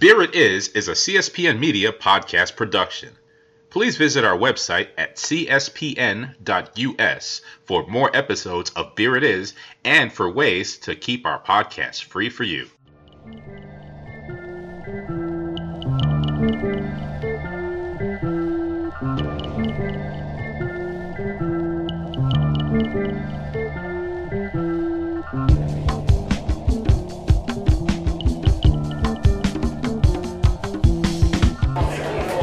Beer It Is is a CSPN Media podcast production. Please visit our website at cspn.us for more episodes of Beer It Is and for ways to keep our podcast free for you.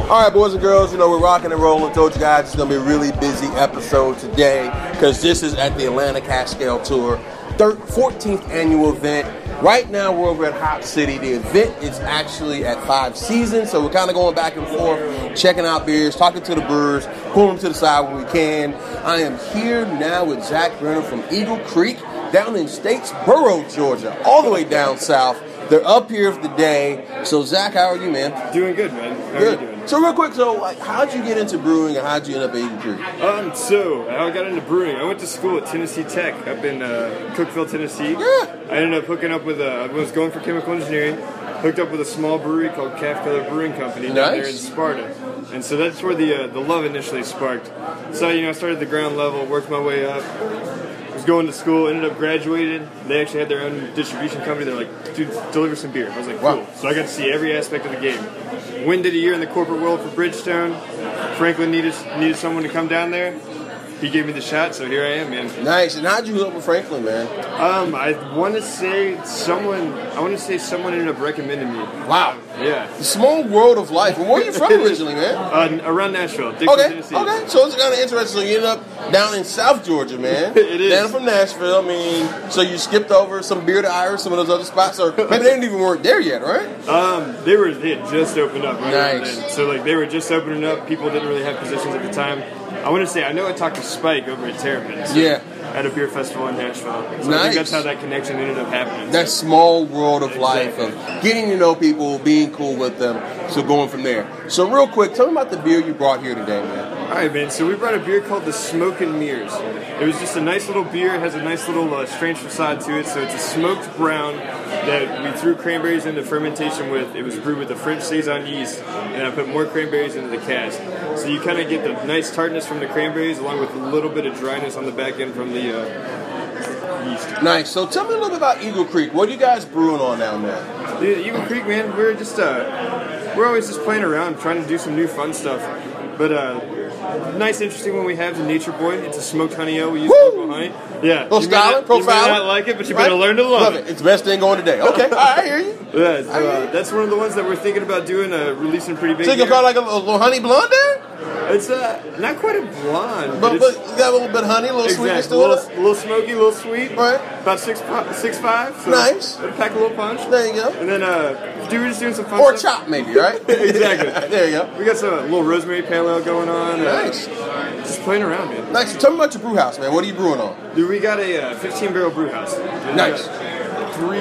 All right, boys and girls, you know, we're rocking and rolling. Told you guys it's going to be a really busy episode today because this is at the Atlanta Cask Ale Tour, thir- 14th annual event. Right now, we're over at Hop City. The event is actually at Five Seasons, so we're kind of going back and forth, checking out beers, talking to the brewers, pulling them to the side when we can. I am here now with Zach Brenner from Eagle Creek down in Statesboro, Georgia, all the way down south. They're up here for the day. So, Zach, how are you, man? Doing good, man. How Good. Are you doing? So real quick, so like, how'd you get into brewing and how'd you end up at Eagle Creek? Um, so I got into brewing. I went to school at Tennessee Tech up in uh, Cookeville, Tennessee. Yeah. I ended up hooking up with a. I was going for chemical engineering. Hooked up with a small brewery called Calfkiller Brewing Company down there in Sparta, and so that's where the uh, the love initially sparked. So you know, I started at the ground level, worked my way up. Going to school, ended up graduated. They actually had their own distribution company. They're like, dude, deliver some beer. I was like, Wow. cool. So I got to see every aspect of the game. Win did a year in the corporate world for Bridgestone. Franklin needed needed someone to come down there. He gave me the shot, so here I am, man. Nice. And how'd you hook up with Franklin, man? Um, I want to say someone. I want to say someone ended up recommending me. Wow. Yeah. The small world of life. Where are you from originally, man? Uh, around Nashville, Dickson, Okay, Tennessee. okay. So it's kind of interesting. So you ended up down in South Georgia, man. It is. Down from Nashville. I mean, so you skipped over some beer to Irish, some of those other spots, or maybe they didn't even work there yet, right? Um, they were they had just opened up right Nice. So like they were just opening up. People didn't really have positions at the time. I want to say I know I talked to Spike over at Terrapins. so- Yeah. At a beer festival in Nashville. So I think that's how that connection ended up happening. That small world of life of getting to know people, being cool with them, so going from there. So real quick, tell me about the beer you brought here today, man. All right, man. So we brought a beer called the Smoke and Mirrors. It was just a nice little beer. It has a nice little uh, strange facade to it. So it's a smoked brown that we threw cranberries into fermentation with. It was brewed with the French saison yeast, and I put more cranberries into the cask. So you kind of get the nice tartness from the cranberries, along with a little bit of dryness on the back end from the uh, yeast. Nice. So tell me a little bit about Eagle Creek. What are you guys brewing on down there? Dude, Eagle Creek, man, we're just uh, we're always just playing around, trying to do some new fun stuff. But uh, nice, interesting one we have the Nature Boy. It's a smoked honey ale. We use Woo! local honey. Yeah, Little you styling, not, you may not like it, but you better learn to love, it. It's the best thing going today. Okay, all right, I hear you. Yeah, so, uh, that's one of the ones that we're thinking about doing, uh, releasing pretty big. So you can call like a, little- little honey blonde there, it's uh, not quite a blonde, but, but, but you got a little bit of honey, a little sweetness exactly, to a little, little smoky, a little sweet. Right. About six six five. So Nice. Pack a little punch. There you go. And then uh, do we're just doing some fun Or stuff. chop, maybe, right? Exactly. there you go. We got some uh, little rosemary pale ale going on. uh, Nice. Just playing around, man. Nice. So tell me about your brew house, man. What are you brewing on? Dude, we got a uh, 15 barrel brew house. And Nice. got Three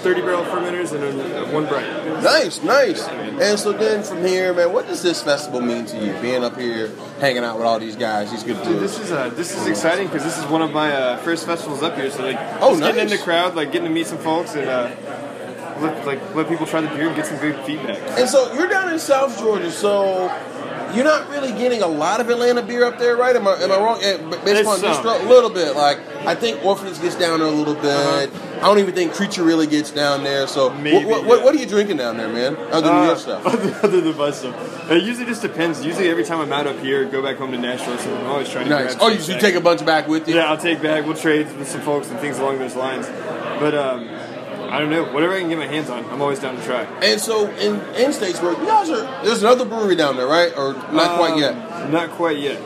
30 barrel fermenters and a, one bright. Nice, nice. And so then from here, man, what does this festival mean to you? Being up here, hanging out with all these guys, these good Dude, dudes. this is uh, this is exciting because this is one of my uh, first festivals up here. So like, Oh, just getting in the crowd, like getting to meet some folks and uh, let, like let people try the beer and get some good feedback. And so you're down in South Georgia, so you're not really getting a lot of Atlanta beer up there, right? Am I, am I wrong? Based some. a little bit. Like I think Orphanage gets down there a little bit. Uh-huh. I don't even think Creature really gets down there. So Maybe, what, what, yeah. what are you drinking down there, man? Other than your Uh, stuff. Other than my stuff, it usually just depends. Usually, every time I'm out up here, go back home to Nashville, so I'm always trying to Nice. grab Oh, you, you take a bunch back with you? Yeah, I'll take back. We'll trade with some folks and things along those lines. But um, I don't know. Whatever I can get my hands on, I'm always down to try. And so in in Statesboro, you guys are there's another brewery down there, right? Or not quite Um, yet. Not quite yet.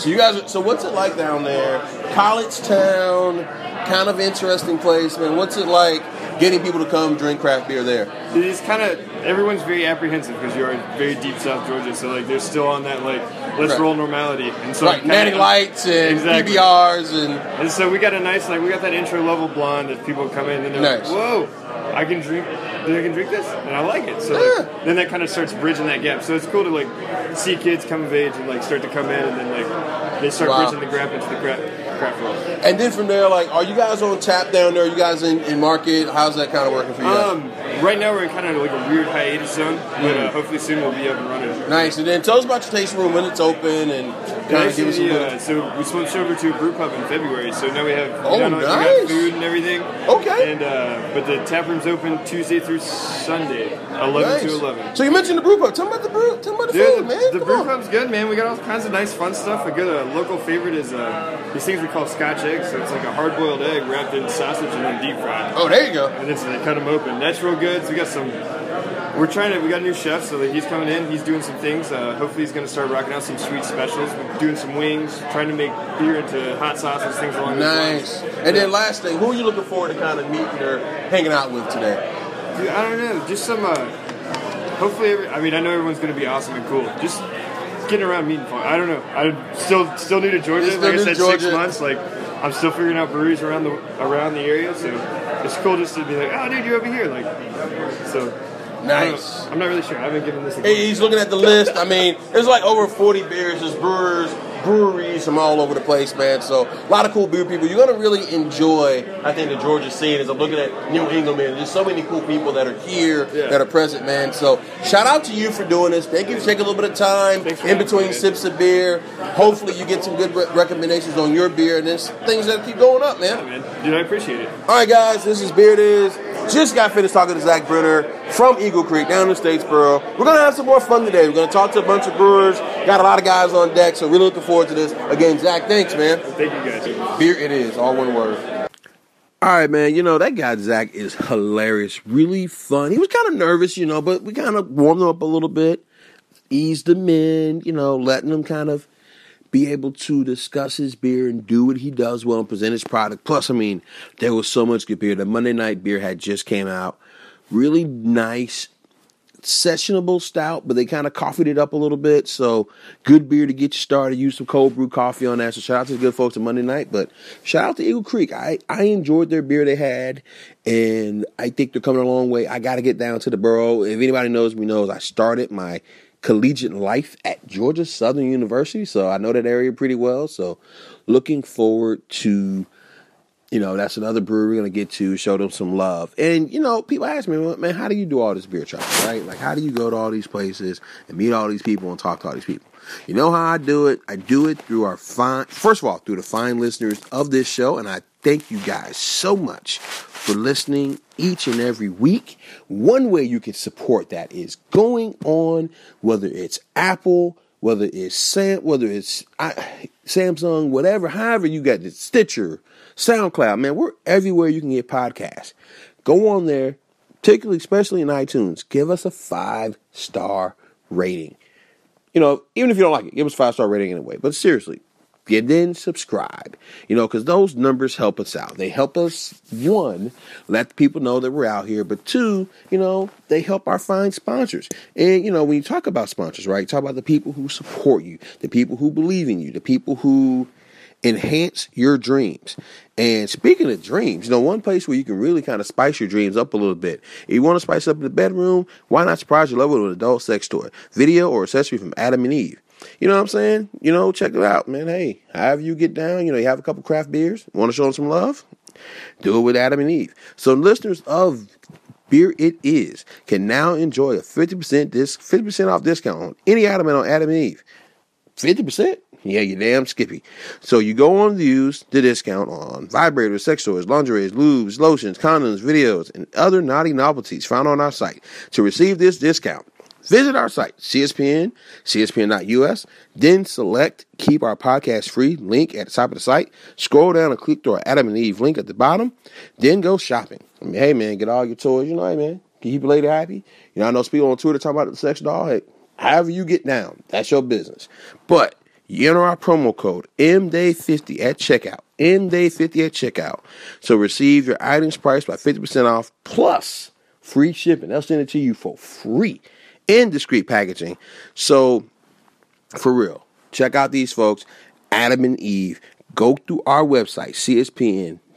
So you guys, are, so what's it like down there? College town, kind of interesting place, man. What's it like getting people to come drink craft beer there? It is kind of everyone's very apprehensive because you're in very deep South Georgia, so like they're still on that like let's Right. roll normality, and so Right, natty lights and Exactly. PBRs and And so we got a nice like we got that intro level blonde that people come in and they're Nice. like, whoa, I can drink, I can drink this, and I like it. So Yeah. like, then that kind of starts bridging that gap. So it's cool to like see kids come of age and like start to come in, and then like they start Wow. bridging the gap into the world. And then from there, like, are you guys on tap down there? Are you guys in, in market? How's that kind of working for you? guys? Um, right now we're in kind of like a weird hiatus zone, but uh, hopefully soon we'll be up and running. Nice. And then tell us about your tasting room when it's open and And kind of give us a little. uh, so we switched over to a brew pub in February, so now we have Oh, we got, we nice. got food and everything. Okay. And uh, but the tap room's open Tuesday through Sunday, eleven Nice. to eleven. So you mentioned the brew pub. Tell me about the brew. Tell me about the Dude, food, man. the Come brew on. pub's good, man. We got all kinds of nice, fun stuff. A good uh, local favorite is uh, these things we call Scotch eggs. So it's like a hard-boiled egg wrapped in sausage and then deep fried. Oh, there you go. And then they cut them open. That's real good. So we got some. We're trying to. We got a new chef, so he's coming in. He's doing some things. Uh, hopefully, he's going to start rocking out some sweet specials. We're doing some wings, trying to make beer into hot sauces, things along those Nice. And then last thing, who are you looking forward to kind of meeting or hanging out with today? Dude, I don't know. Just some. Uh, hopefully, every, I mean, I know everyone's going to be awesome and cool. Just getting around meeting fun. I don't know. I'm still still new to Georgia. Like I said, to six months. Like I'm still figuring out breweries around the around the area. So it's cool just to be like, oh, dude, you're over here. Like, so. I don't know. Nice. I'm not really sure. I haven't given this. A Hey, he's looking at the list. I mean, there's like over 40 beers. There's brewers, breweries from all over the place, man. So a lot of cool beer people. You're gonna really enjoy, I think, the Georgia scene. As I'm looking at New England, man, there's so many cool people that are here, Yeah. that are present, man. So shout out to you for doing this. Thank you for taking a little bit of time in between me. sips of beer. Hopefully, you get some good re- recommendations on your beer, and things that keep going up, man. man. Dude, I appreciate it. All right, guys, this is Beer It Is. Just got finished talking to Zach Brenner from Eagle Creek down in Statesboro. We're going to have some more fun today. We're going to talk to a bunch of brewers. Got a lot of guys on deck, so really looking forward to this. Again, Zach, thanks, man. Thank you guys. Beer It Is, all one word. All right, man. You know, that guy, Zach, is hilarious. Really fun. He was kind of nervous, you know, but we kind of warmed him up a little bit, eased him in, you know, letting him kind of be able to discuss his beer and do what he does well and present his product. Plus, I mean, there was so much good beer. The Monday night beer had just came out. Really nice, sessionable stout, but they kind of coffeed it up a little bit. So good beer to get you started. Use some cold brew coffee on that. So shout out to the good folks at Monday night. But shout out to Eagle Creek. I, I enjoyed their beer they had, and I think they're coming a long way. I got to get down to the borough. If anybody knows me knows, I started my collegiate life at Georgia Southern University, so I know that area pretty well. So looking forward to you know, that's another brewery we're gonna get to, show them some love. And you know, people ask me, man, how do you do all this beer travel, right? Like, how do you go to all these places and meet all these people and talk to all these people? You know how I do it? I do it through our fine, first of all, through the fine listeners of this show, and I thank you guys so much for listening each and every week. One way you can support that is going on, whether it's Apple, whether it's Sam, whether it's Samsung, whatever, however you got the Stitcher, SoundCloud, man, we're everywhere you can get podcasts. Go on there, particularly, especially in iTunes. Give us a five star rating. You know, even if you don't like it, give us five star rating anyway. But seriously, you then subscribe. You know, because those numbers help us out. They help us one let people know that we're out here, but two, you know, they help our fine sponsors. And you know, when you talk about sponsors, right? Talk about the people who support you, the people who believe in you, the people who enhance your dreams. And speaking of dreams, you know, one place where you can really kind of spice your dreams up a little bit. If you want to spice up the bedroom, why not surprise your lover with an adult sex toy, video or accessory from Adam and Eve? You know what I'm saying? You know, check it out, man. Hey, however you get down, you know, you have a couple craft beers, want to show them some love? Do it with Adam and Eve. So listeners of Beer It Is can now enjoy a 50% disc, 50% off discount on any item on Adam and Eve. 50%? Yeah, you damn skippy. So you go on to use the discount on vibrators, sex toys, lingerie, lubes, lotions, condoms, videos, and other naughty novelties found on our site. To receive this discount, visit our site, CSPN, CSPN.us, then select Keep Our Podcast Free link at the top of the site. Scroll down and click through our Adam and Eve link at the bottom. Then go shopping. I mean, hey, man, get all your toys. You know, hey, man, keep a lady happy? You know, I know people on Twitter talking about the sex doll. Hey, however you get down, that's your business. But you enter our promo code MDAY50 at checkout. MDAY50 at checkout. So receive your items priced by 50% off plus free shipping. They'll send it to you for free in discreet packaging. So for real, check out these folks, Adam and Eve. Go through our website,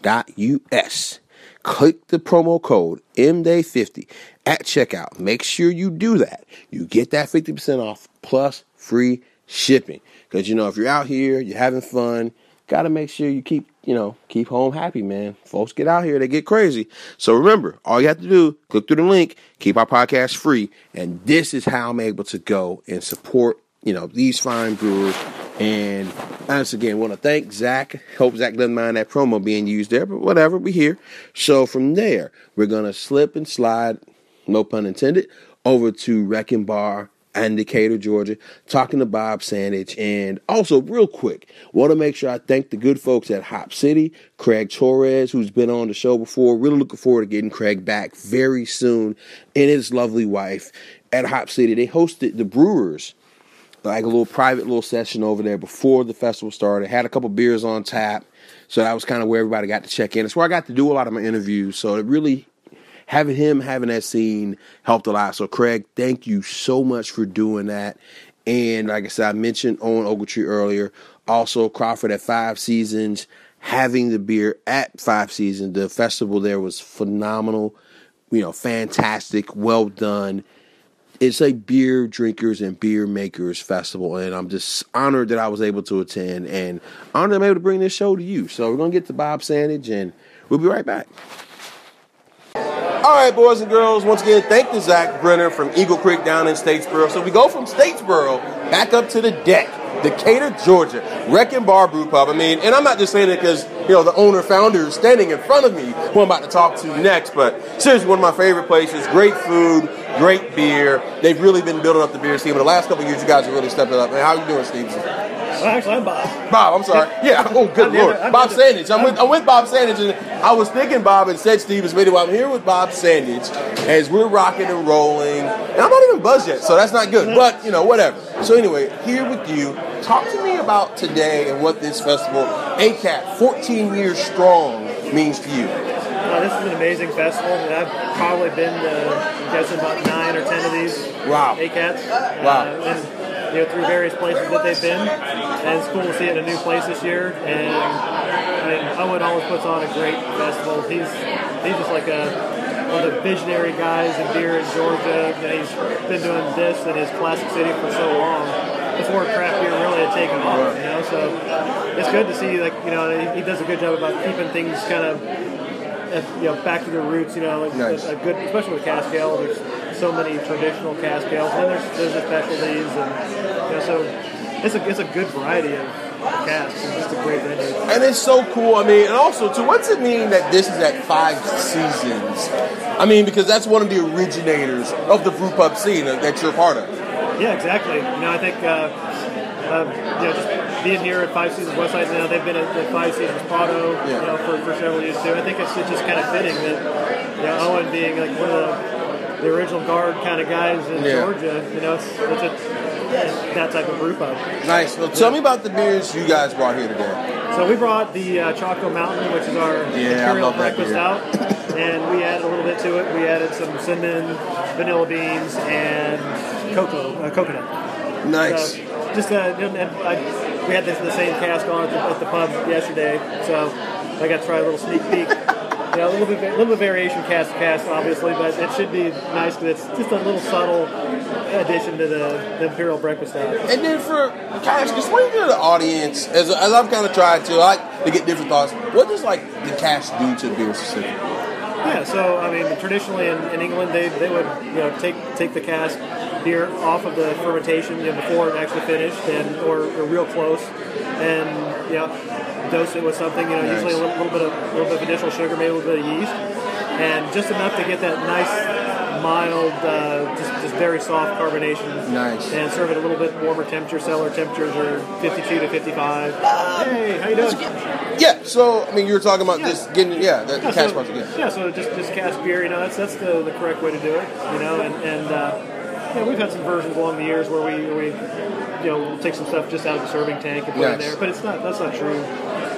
cspn.us. Click the promo code MDAY50 at checkout. Make sure you do that. You get that 50% off plus free shipping. Because, you know, if you're out here, you're having fun, got to make sure you keep, you know, keep home happy, man. Folks get out here, they get crazy. So remember, all you have to do, click through the link, keep our podcast free, and this is how I'm able to go and support, you know, these fine brewers. And once again, want to thank Zach. Hope Zach doesn't mind that promo being used there, but whatever, we here. So from there, we're gonna slip and slide, no pun intended, over to Wrecking Bar and Decatur, Georgia, talking to Bob Sandage. And also, real quick, want to make sure I thank the good folks at Hop City, Craig Torres, who's been on the show before. Really looking forward to getting Craig back very soon, and his lovely wife at Hop City. They hosted the Brewers. Like a little private little session over there before the festival started. Had a couple beers on tap. So that was kind of where everybody got to check in. It's where I got to do a lot of my interviews. So it really having him having that scene helped a lot. So Craig, thank you so much for doing that. And like I said, I mentioned Owen Ogletree earlier. Also Crawford at Five Seasons, having the beer at Five Seasons. The festival there was phenomenal. You know, fantastic, well done. It's a beer drinkers and beer makers festival, and I'm just honored that I was able to attend and honored I'm able to bring this show to you. So we're gonna get to Bob Sandage, and we'll be right back. All right, boys and girls, once again, thank the Zach Brenner from Eagle Creek down in Statesboro. So we go from Statesboro back up to the deck, Decatur, Georgia, Wrecking Bar Brew Pub. I mean, and I'm not just saying it because, you know, the owner founder is standing in front of me, who I'm about to talk to next, but seriously, one of my favorite places. Great food, great beer. They've really been building up the beer scene. But the last couple of years, you guys have really stepped it up. Man, how you doing, Steve? Well, actually, I'm Bob. Bob, I'm sorry. Yeah. Oh, good lord. Bob Sandage. I'm with, I'm with Bob Sandage, and I was thinking Bob and said Stevens video. I'm here with Bob Sandage as we're rocking and rolling, and I'm not even buzzed yet, so that's not good. But you know, whatever. So anyway, here with you. Talk to me about today and what this festival, ACAT, 14 years strong, means to you. Uh, this is an amazing festival, and I've probably been to, I'm guessing, about nine or ten of these Wow. ACATs. Wow. Uh, you know, through various places that they've been. And it's cool to see it in a new place this year. And, I mean, Owen always puts on a great festival. He's he's just like a one of the visionary guys in beer in Georgia. And he's been doing this in his classic city for so long. Before craft beer really had taken off, you know. So it's good to see, like you know, he, he does a good job about keeping things kind of you know, back to their roots. You know, like Nice. a, a good, especially with cask ale. There's so many traditional cask ales, and there's, there's the specialties, and you know, so it's a it's a good variety of casks. It's just a great venue. And it's so cool. I mean, and also, too, what's it mean that this is at five seasons? I mean, because that's one of the originators of the brew pub scene that you're part of. Yeah, exactly. You know, I think uh, uh, you know just being here at Five Seasons Westside now, they've been at, at Five Seasons Prado, Yeah. you know, for, for several years too. I think it's, it's just kind of fitting that you know Owen being like one of the, the original guard kind of guys in Yeah. Georgia, you know, it's, it's a that type of group pub. Nice. Well, tell me about the beers you guys brought here today. So we brought the uh, Choco Mountain, which is our Yeah, imperial breakfast out, and we added a little bit to it. We added some cinnamon, vanilla beans, and cocoa, uh, coconut. Nice. So just uh, I, we had this, the same cask on at the, at the pub yesterday, so I got to try a little sneak peek. Know, a little bit, a little bit of variation cask to cask, obviously, but it should be nice because it's just a little subtle addition to the, the imperial breakfast out. And then for guys, explain to the audience, as, as I've kind of tried to, I like to get different thoughts. What does like the cask do to the beer specifically? Yeah, so I mean, traditionally in, in England, they, they would you know take take the cask beer off of the fermentation you know, before it actually finished, and or, or real close, and you know dose it with something you know Nice. usually a little, little bit of a little bit of additional sugar, maybe a little bit of yeast, and just enough to get that nice mild, uh, just just very soft carbonation. Nice. And serve it a little bit warmer temperature. Cellar temperatures are 52 to 55. Hey, how you doing? Yeah. So I mean, you were talking about Yeah. just getting yeah the, the Yeah, cash so, part again. yeah, so just just cask beer, you know, that's that's the, the correct way to do it, you know, and and uh, yeah, we've had some versions along the years where we we you know we'll take some stuff just out of the serving tank and put it in there, but it's not that's not true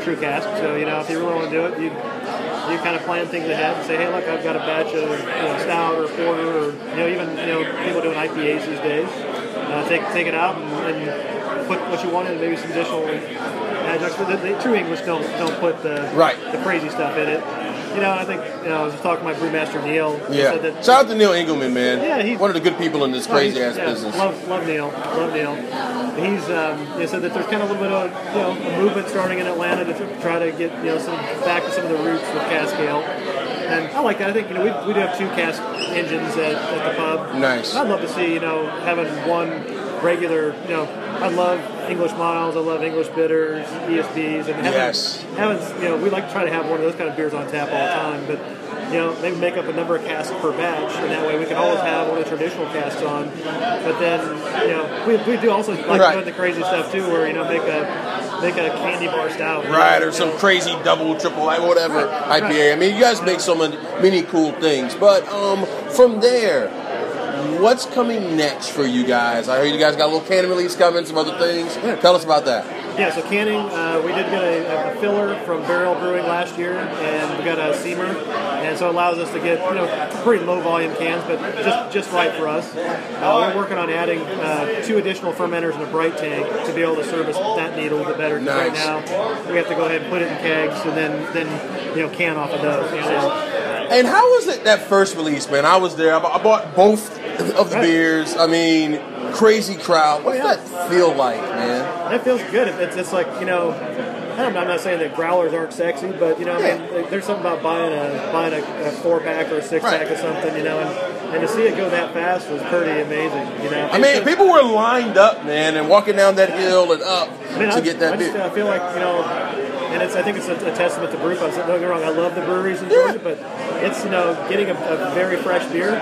true cask. So you know, if you really want to do it, you you kind of plan things ahead and say, hey, look, I've got a batch of you know, stout or porter or you know even you know people doing IPAs these days. Uh, take take it out and, and put what you want in, maybe some additional adjuncts. But the, the true English don't don't put the Right. the crazy stuff in it. You know, I think you know, I was just talking to my brewmaster Neil. Yeah. said that- Shout out to Neil Engelman, man. Yeah, he's- one of the good people in this Oh, crazy ass yeah, business. Love, love Neil. Love Neil. He's um, he said that there's kind of a little bit of you know a movement starting in Atlanta to try to get you know some back to some of the roots with cask ale. And I like that. I think you know we, we do have two cask engines at, at the pub. Nice. I'd love to see you know having one regular you know I love English milds. I love English bitters, ESBs, and having, Yes. having you know we like to try to have one of those kind of beers on tap all the time, but. You know, maybe make up a number of casks per batch, and that way we can always have one of the traditional casks on. But then, you know, we, we do also like Right. doing the crazy stuff too, where you know make a make a candy bar stout, Right, or some know, crazy double, triple, whatever Right, IPA. I mean, you guys make so many, many cool things. But um, from there, what's coming next for you guys? I heard you guys got a little can release coming, some other things. Tell us about that. Yeah, so canning, uh, we did get a, a filler from Barrel Brewing last year, and we got a seamer, and so it allows us to get you know pretty low volume cans, but just just right for us. Uh, we're working on adding uh, two additional fermenters and a bright tank to be able to service that need a little bit better. 'cause Right now, we have to go ahead and put it in kegs, and then then you know can off of those. You know, And how was it that first release, man? I was there. I I bought both of the Right. beers. I mean, crazy crowd. What does that feel like, man? That feels good. It's, it's like you know, I I'm not saying that growlers aren't sexy, but you know, I mean, there's something about buying a buying a, a four pack or a six pack Right. of something, you know, and, and to see it go that fast was pretty amazing. You know, I mean, people were lined up, man, and walking down that hill and up I mean, to I, get that I just beer. uh, feel like you know, and it's I think it's a, a testament to brew pubs. Don't get me wrong, I love the breweries in Georgia, but it's you know getting a, a very fresh beer.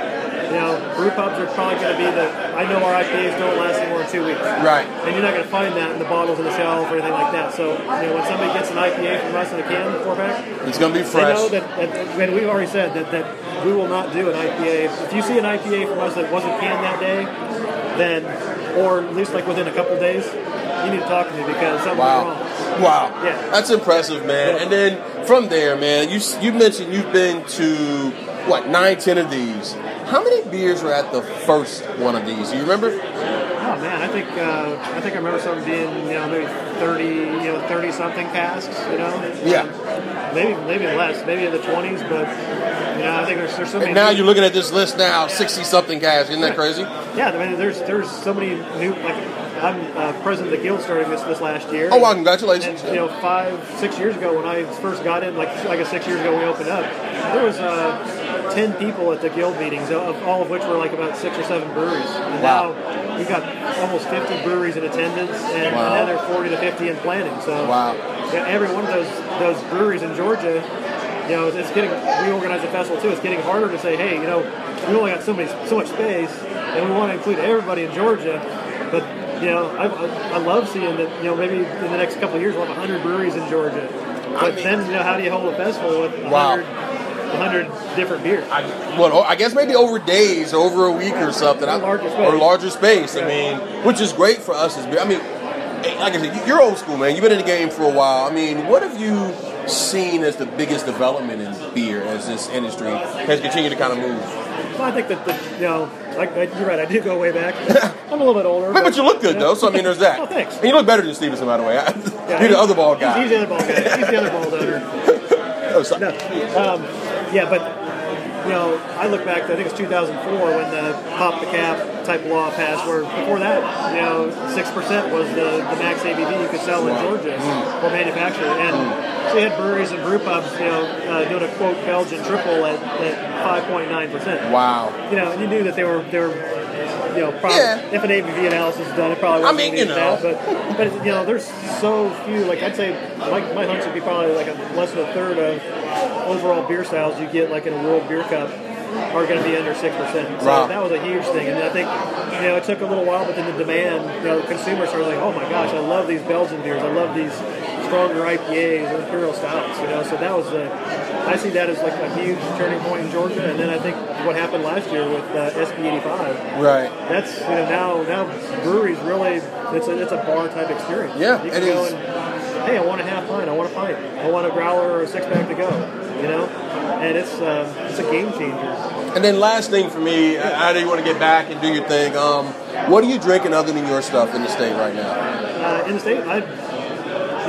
You know, brew pubs are probably going to be the. I know our IPAs don't last any more than two weeks. Right. And you're not going to find that in the bottles on the shelf or anything like that. So, you know, when somebody gets an IPA from us in a can, four pack, It's gonna be they fresh. know that, that and we've already said that, that we will not do an IPA. If you see an IPA from us that wasn't canned that day, then, or at least like within a couple days, you need to talk to me because something's Wow. wrong. Wow. Yeah. That's impressive, man. And then from there, man, you you mentioned you've been to what nine, ten of these. How many beers were at the first one of these? Do you remember? Oh man, I think uh, I think I remember something being you know maybe thirty you know thirty something casks you know Yeah. maybe maybe less maybe in the twenties but you know I think there's there's so many And now you're looking at this list now, sixty something guys. Isn't that crazy? yeah I mean there's there's so many new like I'm uh, president of the guild starting this this last year Oh, wow, congratulations. and you know five six years ago when I first got in like I guess six years ago we opened up there was uh, ten people at the guild meetings of all of which were like about six or seven breweries and Wow. now we've got almost 50 breweries in attendance and Wow. another 40 to 50 in planning so Wow. yeah, every one of those those breweries in Georgia, you know, it's getting. We organize a festival too. It's getting harder to say, hey, you know, we only got so many so much space, and we want to include everybody in Georgia. You know, I, I, I love seeing that. You know, maybe in the next couple of years we'll have 100 breweries in Georgia. But mean- then, you know, how do you hold a festival with 100, Wow. 100 different beers? I, well, I guess maybe over days, over a week or something, I- larger space. or larger space. I mean, which is great for us as beer. I mean, eh, like I said, you're old school, man. You've been in the game for a while. I mean, what have you seen as the biggest development in beer as this industry has continued to kind of move? Well, I think that the, you know, like you're right. I do go way back. I'm a little bit older. But, but you look good though, so I mean, there's that. Oh, thanks. And you look better than Stevenson, by the way. Yeah, You're the other ball guy. he's the other ball guy. He's the other ball donor. Oh, sorry. No. Um, yeah, but you know, I look back. I think it's 2004 when the pop the cap type law passed. Where before that, you know, six percent was the, the max ABV you could sell in Georgia Mm. or manufacture. And so you had breweries and brew pubs, you know, uh, doing a quote Belgian triple at, at 5.9 percent. Wow. You know, you knew that they were they were. You know, probably, Yeah. if an ABV analysis is done, it probably I wasn't mean, you know. that, but but you know, there's so few. Like I'd say, my, my hunch would be probably like a, less than a third of overall beer styles you get like in a World Beer Cup are going to be under six percent. So Wow. that was a huge thing, and I think you know it took a little while, but then the demand, you know, consumers started like, oh my gosh, I love these Belgian beers, I love these stronger IPAs and imperial stouts, you know. So that was the. I see that as like a huge turning point in Georgia, and then I think what happened last year with uh, SB85 Right. that's you know now now breweries really it's a it's a bar type experience. Yeah, you can it go is. and hey, I want a half pint, I want a pint, I want a growler or a six pack to go, you know, and it's um, it's a game changer. And then last thing for me, I I know you want to get back and do your thing. Um, what are you drinking other than your stuff in the state right now? Uh, in the state, I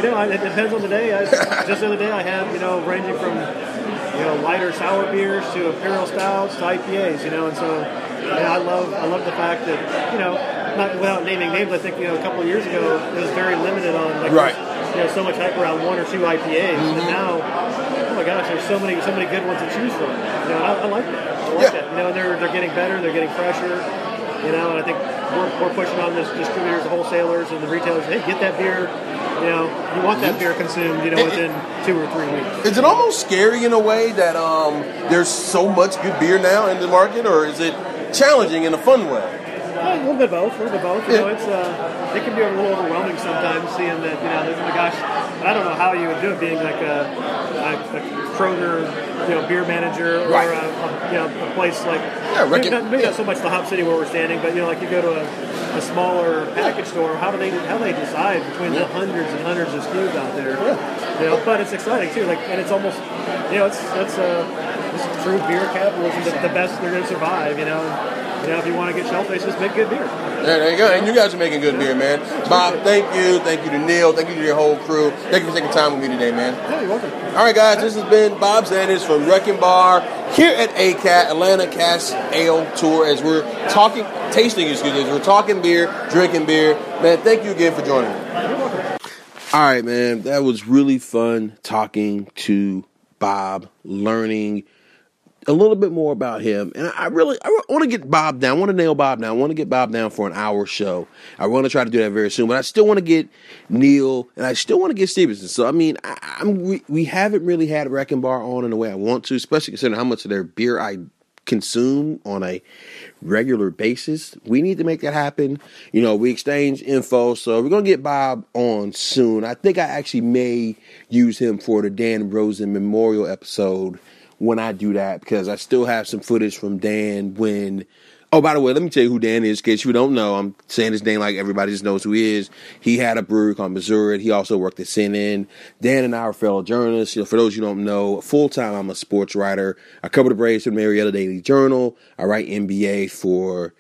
know I, it depends on the day. I, just the other day I had you know ranging from you know lighter sour beers to imperial stouts to IPAs. You know, and so yeah, I love I love the fact that you know not without naming names. I think you know a couple of years ago it was very limited on like Right. you know so much hype around one or two IPAs, and mm-hmm. now oh my gosh, there's so many so many good ones to choose from. You know, I, I like that. I like Yeah. that. You know, they're they're getting better, they're getting fresher. You know, and I think we're, we're pushing on this distributors, the wholesalers, and the retailers. Hey, get that beer. You know, you want that beer consumed. You know, It- within two or three weeks. Is it almost scary in a way that um, there's so much good beer now in the market, or is it challenging in a fun way? Yeah, a little bit of both. A little bit of both. You Yeah. know, it's uh, it can be a little overwhelming sometimes seeing that. You know, there's, oh my gosh, I don't know how you would do it being like a, a, a Kroger, you know, beer manager or Right. a, a, you know a place like Yeah, maybe, not, maybe not so much the Hop City where we're standing, but you know, like you go to a, a smaller package store. How do they how do they decide between the hundreds and hundreds of SKUs out there? You know, but it's exciting too. Like, and it's almost you know, it's it's true beer capitalism. The, the best they're going to survive. You know. You know, if you want to get shellfish, just make good beer. Yeah, there you go. And you guys are making good beer, man. Bob, thank you. Thank you to Neil. Thank you to your whole crew. Thank you for taking time with me today, man. Yeah, you're welcome. All right, guys, this has been Bob Sanders from Wrecking Bar here at ACAT, Atlanta Cask Ale Tour, as we're talking, tasting, excuse me, as we're talking beer, drinking beer. Man, thank you again for joining me. All right, man, that was really fun talking to Bob, learning a little bit more about him. And I really, I want to get Bob down. I want to nail Bob down. I want to get Bob down for an hour show. I want to try to do that very soon. But I still want to get Neil, and I still want to get Stevenson. So I mean, I, I'm we, we haven't really had Wrecking Bar on in the way I want to, especially considering how much of their beer I consume on a regular basis. We need to make that happen. You know, we exchange info, so we're gonna get Bob on soon. I think I actually may use him for the Dan Rosen Memorial episode when I do that because I still have some footage from Dan when. Oh, by the way, let me tell you who Dan is, in case you don't know. I'm saying his name like everybody just knows who he is. He had a brewery called Missouri. He also worked at CNN. Dan and I are fellow journalists. You know, for those you don't know, full time I'm a sports writer. I cover the Braves for the Marietta Daily Journal. I write NBA for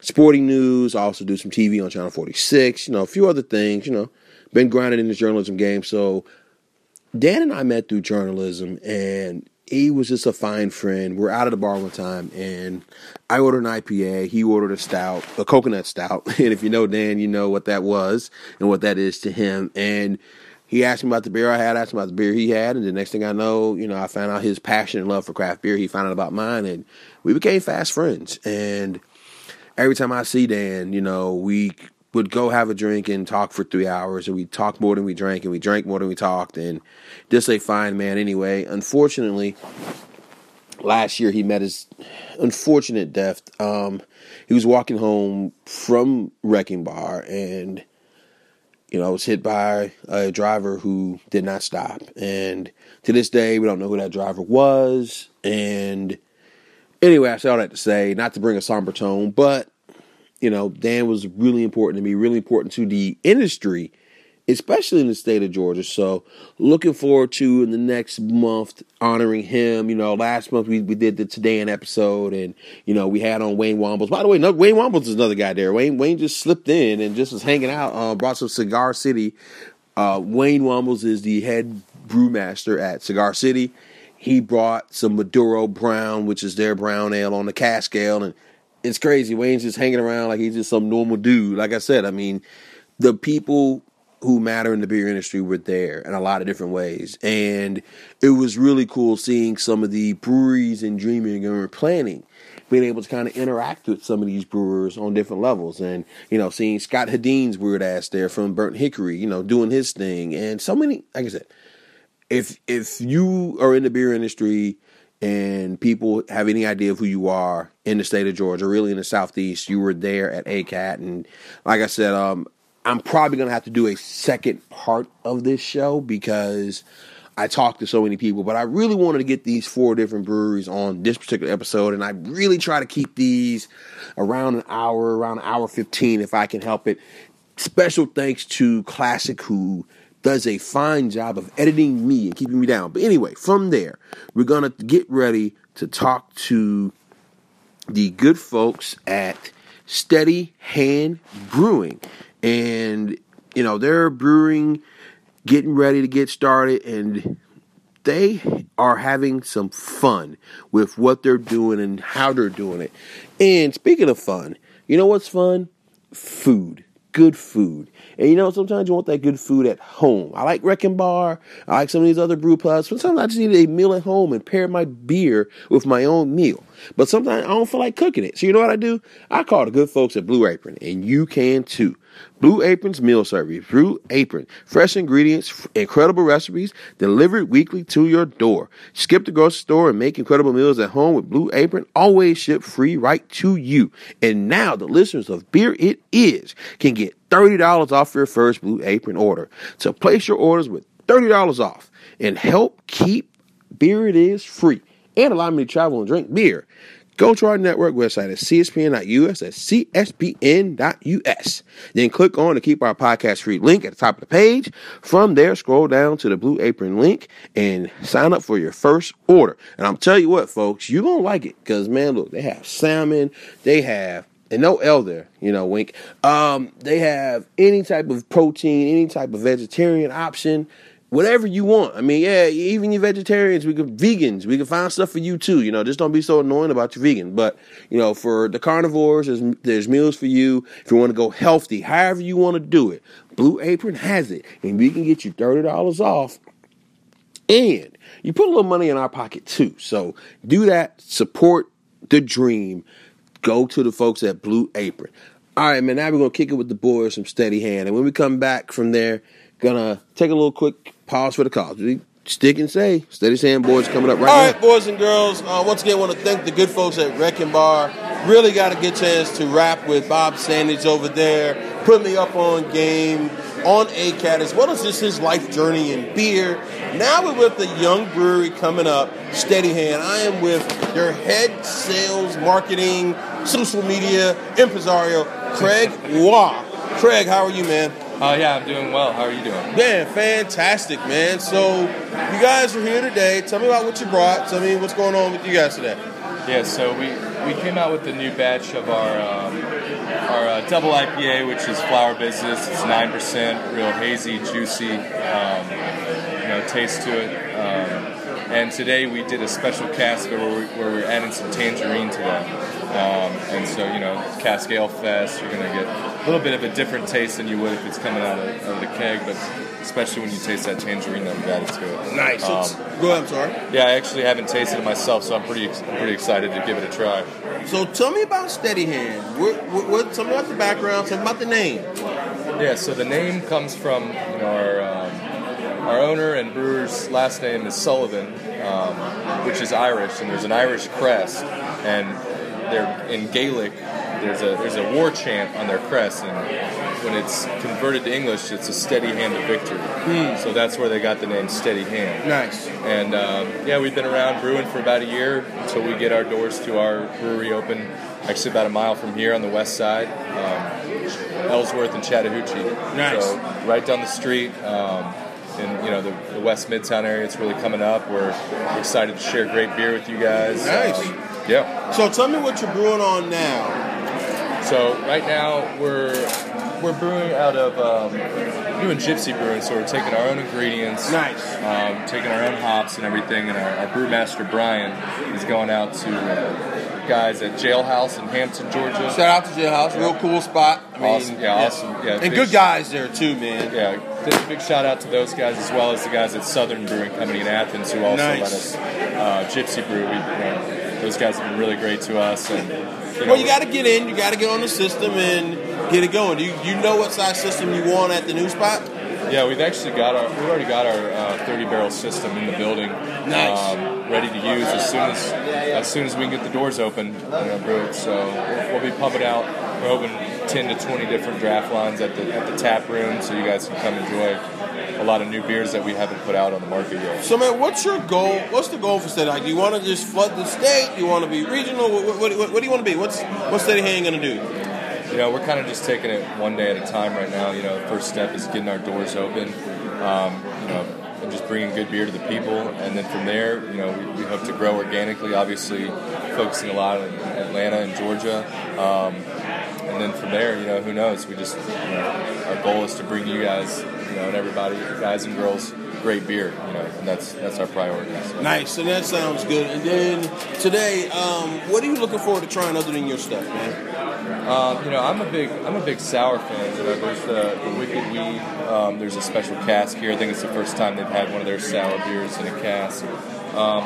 Sporting News. I also do some TV on Channel 46. You know, a few other things. You know, been grounded in the journalism game. So Dan and I met through journalism, and he was just a fine friend. We're out of the bar one time, and I ordered an IPA. He ordered a stout, a coconut stout. And if you know Dan, you know what that was and what that is to him. And he asked me about the beer I had, asked me about the beer he had, and the next thing I know, you know, I found out his passion and love for craft beer. He found out about mine, and we became fast friends. And every time I see Dan, you know, we would go have a drink and talk for three hours, and we talked more than we drank, and we drank more than we talked, and just a fine man anyway. Unfortunately, last year he met his unfortunate death. Um, he was walking home from Wrecking Bar, and you know, I was hit by a driver who did not stop. And to this day, we don't know who that driver was. And anyway, I say all that to say, not to bring a somber tone, but you know, Dan was really important to me, really important to the industry, especially in the state of Georgia. So, looking forward to in the next month honoring him. You know, last month we, we did the Today in episode, and you know we had on Wayne Wambles. By the way, no, Wayne Wambles is another guy there. Wayne Wayne just slipped in and just was hanging out. Uh, brought some Cigar City. Uh, Wayne Wambles is the head brewmaster at Cigar City. He brought some Maduro Brown, which is their brown ale, on the cask ale, and it's crazy. Wayne's just hanging around like he's just some normal dude. Like I said, I mean, the people who matter in the beer industry were there in a lot of different ways. And it was really cool seeing some of the breweries and dreaming and planning, being able to kind of interact with some of these brewers on different levels. And, you know, seeing Scott Hedeen's weird ass there from Burnt Hickory, you know, doing his thing. And so many, like I said, if if you are in the beer industry and people have any idea of who you are in the state of Georgia, really in the southeast, you were there at ACAT, and like I said, um, I'm probably gonna have to do a second part of this show because I talked to so many people, but I really wanted to get these four different breweries on this particular episode, and I really try to keep these around an hour, around an hour fifteen, if I can help it. Special thanks to Classic who does a fine job of editing me and keeping me down. But anyway, from there, we're gonna get ready to talk to the good folks at Steady Hand Brewing. And, you know, they're brewing, getting ready to get started. And they are having some fun with what they're doing and how they're doing it. And speaking of fun, you know what's fun? Food. Good food. And you know, sometimes you want that good food at home. I like Wrecking Bar. I like some of these other brew pubs. Sometimes I just need a meal at home and pair my beer with my own meal. But sometimes I don't feel like cooking it. So you know what I do? I call the good folks at Blue Apron, and you can too. Blue Apron's meal service. Blue Apron. Fresh ingredients, incredible recipes, delivered weekly to your door. Skip the grocery store and make incredible meals at home with Blue Apron. Always ship free right to you. And now the listeners of Beer It Is can get $30 off your first Blue Apron order. So place your orders with $30 off and help keep Beer It Is free and allow me to travel and drink beer. Go to our network website at cspn.us at cspn.us. Then click on the Keep Our Podcast Free link at the top of the page. From there, scroll down to the Blue Apron link and sign up for your first order. And I'm telling you what, folks, you're going to like it because, man, look, they have salmon, they have and no elder, you know, wink. Um, they have any type of protein, any type of vegetarian option whatever you want. I mean, yeah, even you vegetarians, we could vegans, we can find stuff for you too. You know, just don't be so annoying about your vegan. But you know, for the carnivores, there's there's meals for you. If you want to go healthy, however you want to do it, Blue Apron has it, and we can get you thirty dollars off. And you put a little money in our pocket too. So do that. Support the dream. Go to the folks at Blue Apron. All right, man. Now we're gonna kick it with the boys from Steady Hand, and when we come back from there, gonna take a little quick pause for the cause. Stick and say, Steady Hand boys coming up right All now. All right, boys and girls. Uh, once again, I want to thank the good folks at Wrecking Bar. Really got a good chance to rap with Bob Sandage over there. Put me up on game on ACAT as well as just his life journey in beer. Now we're with the young brewery coming up, Steady Hand. I am with their head sales, marketing, social media impresario, Craig Waugh. Craig, how are you, man? Oh uh, yeah, I'm doing well. How are you doing? Man, fantastic, man. So you guys are here today. Tell me about what you brought. Tell me what's going on with you guys today. Yeah, so we, we came out with the new batch of our um, our uh, double IPA, which is Flower Business. It's nine percent, real hazy, juicy, um, you know, taste to it. Um, and today we did a special cask where, we, where we're adding some tangerine to that. Um, and so, you know, Cask Ale Fest, you're going to get a little bit of a different taste than you would if it's coming out of, of the keg, but especially when you taste that tangerine that we've added to it. Nice. Um, Go ahead, I'm sorry. Yeah, I actually haven't tasted it myself, so I'm pretty I'm pretty excited to give it a try. So tell me about Steady Hand. What, what, what, tell me about the background. Tell me about the name. Yeah, so the name comes from you know, our um, our owner and brewer's last name is Sullivan, um, which is Irish, and there's an Irish crest, and they're in Gaelic. There's a there's a war chant on their crest, and when it's converted to English, it's a steady hand of victory. Hmm. So that's where they got the name Steady Hand. Nice. And um, yeah, we've been around brewing for about a year until we get our doors to our brewery open. Actually, about a mile from here on the west side, um, Ellsworth and Chattahoochee. Nice. So right down the street. Um, in you know the, the, West Midtown area. It's really coming up. We're excited to share great beer with you guys. Nice. Um, yeah. So tell me what you're brewing on now. So right now we're we're brewing out of um, doing gypsy brewing. So we're taking our own ingredients, nice, um, taking our own hops and everything. And our, our brewmaster Brian is going out to. Uh, guys at Jailhouse in Hampton, Georgia. Shout out to Jailhouse, yeah. real cool spot. I mean, awesome, yeah, awesome, yeah, and good guys there too, man. Yeah, big shout out to those guys as well as the guys at Southern Brewing Company in Athens who also nice. let us uh, Gypsy Brew. We, you know, those guys have been really great to us. And you know, well, you got to get in, you got to get on the system and get it going. Do you, you know what size system you want at the new spot? Yeah, we've actually got our we've already got our uh, 30 barrel system in the building, nice, um, ready to use as soon as as soon as we can get the doors open and brew it. So we'll, we'll, be pumping out. We're hoping 10 to 20 different draft lines at the at the tap room, so you guys can come enjoy a lot of new beers that we haven't put out on the market yet. So, man, what's your goal? What's the goal for Steady? Like, do you want to just flood the state? Do you want to be regional? What, what, what, what do you want to be? What's what's Steady Hand going to do? you know, we're kind of just taking it one day at a time right now. You know, the first step is getting our doors open, um, you know, and just bringing good beer to the people. And then from there, you know, we, we hope to grow organically, obviously focusing a lot on Atlanta and Georgia. Um, and then from there, you know, who knows? We just, you know, our goal is to bring you guys, you know, and everybody, guys and girls, great beer, you know, and that's that's our priority. So. Nice, and that sounds good. And then today, um, what are you looking forward to trying other than your stuff, man? Um, you know, I'm a big I'm a big sour fan. You know, there's the, the Wicked Weed. Um, there's a special cask here. I think it's the first time they've had one of their sour beers in a cask. Um,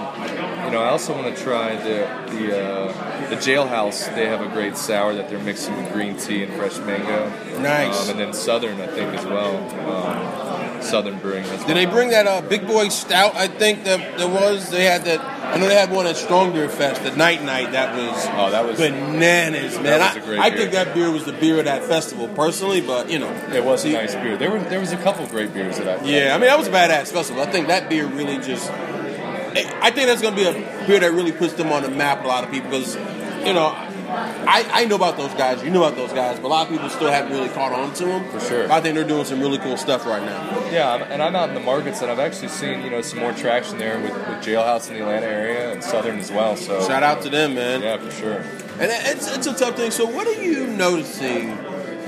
you know, I also want to try the the uh, the Jailhouse. They have a great sour that they're mixing with green tea and fresh mango. Nice. Um, and then Southern, I think, as well. Um, Southern Brewing. Did they bring that uh, Big Boy Stout? I think that there was. They had that. I know they had one at Strong Beer Fest, the Night Night. That was Oh, that was- bananas, man. was a I- great I, beer. think that beer was the beer of that festival, personally. But you know, It was a nice beer. There were there was a couple great beers that I Yeah, I mean that was a badass festival. I think that beer really just. I think that's going to be a beer that really puts them on the map. A lot of people because, you know, I, I know about those guys. You know about those guys, but a lot of people still haven't really caught on to them. For sure. I think they're doing some really cool stuff right now. Yeah, and I'm out in the markets, and I've actually seen you know some more traction there with, with Jailhouse in the Atlanta area and Southern as well. So Shout out to them, man. yeah, for sure. And it's it's a tough thing. So what are you noticing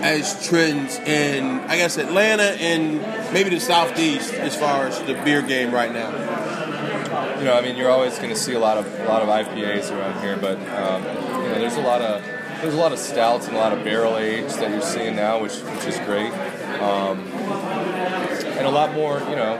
as trends in I guess Atlanta and maybe the southeast as far as the beer game right now? You know, I mean, you're always going to see a lot of a lot of IPAs around here, but um, you know, there's a lot of there's a lot of stouts and a lot of barrel aged that you're seeing now, which which is great, um, and a lot more you know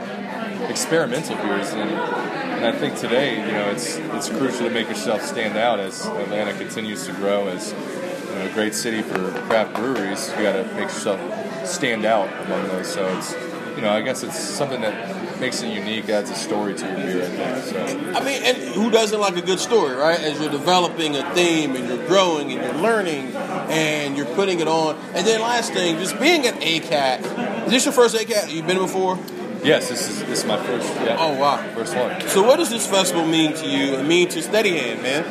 experimental beers. And, and I think today, you know, it's it's crucial to make yourself stand out as Atlanta continues to grow as you know a great city for craft breweries. You got to make yourself stand out among those. So it's you know, I guess it's something that makes it unique, adds a story to your beer. I think so. I mean, and who doesn't like a good story, right? As you're developing a theme and you're growing and you're learning and you're putting it on. And then last thing, just being at ACAT. Is this your first ACAT? Have You've been before? Yes, this is this is my first. Yeah, Oh wow. first one. So what does this festival mean to you and mean to Steady Hand, man?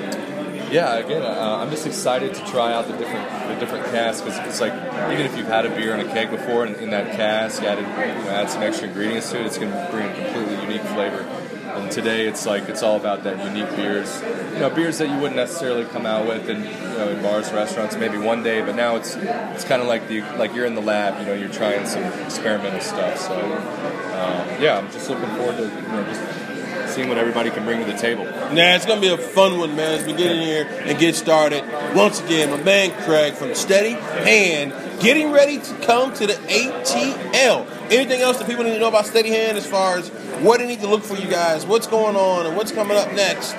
Yeah, again, uh, I'm just excited to try out the different the different casks because it's like even if you've had a beer in a keg before and in that cask added you know add some extra ingredients to it, it's going to bring a completely unique flavor. And today it's like it's all about that unique beers, you know, beers that you wouldn't necessarily come out with in you know in bars, restaurants, maybe one day. But now it's it's kind of like the like you're in the lab, you know, you're trying some experimental stuff. So um, yeah, I'm just looking forward to you know just seeing what everybody can bring to the table. Nah, it's gonna be a fun one, man. As we get in here and get started. Once again, my man Craig from Steady Hand, getting ready to come to the ATL. Anything else that people need to know about Steady Hand as far as what they need to look for you guys, what's going on, and what's coming up next?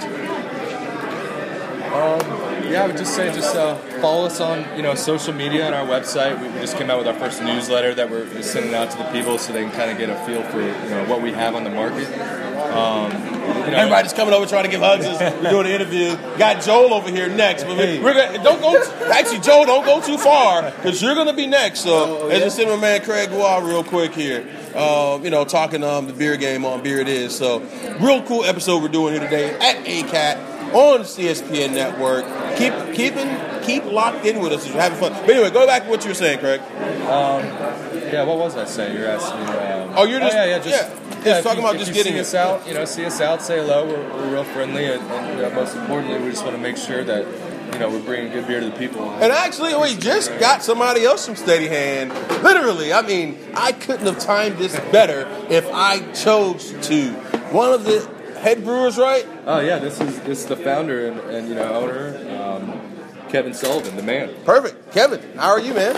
Yeah, I would just say just uh, follow us on you know social media and our website. We, we just came out with our first newsletter that we're sending out to the people so they can kind of get a feel for you know what we have on the market. Um, you know, Everybody's coming over trying to give hugs. We're doing an interview. Got Joel over here next, but we- we're gonna don't go. Actually, Joel, don't go too far because you're gonna be next. So let's just send my man Craig Wall real quick here. Uh, you know, talking um the beer game on Beer It Is. So real cool episode we're doing here today at ACAT on CSPN Network. Keep keeping keep locked in with us. We're having fun. But anyway, go back to what you were saying, Craig. yeah, what was I saying? You're asking me. Um, Oh, you're just- yeah, yeah, just, yeah. Just talking you- about just getting see us out. You know, see us out, say hello. We're, we're real friendly, and, and uh, most importantly, we just want to make sure that you know we're bringing good beer to the people. And actually, we just got somebody else from Steady Hand. Literally, I mean, I couldn't have timed this better if I chose to. One of the head brewers, right? Oh yeah, this is this is the founder and, and you know owner, um, Kevin Sullivan, the man. Perfect. Kevin, how are you, man?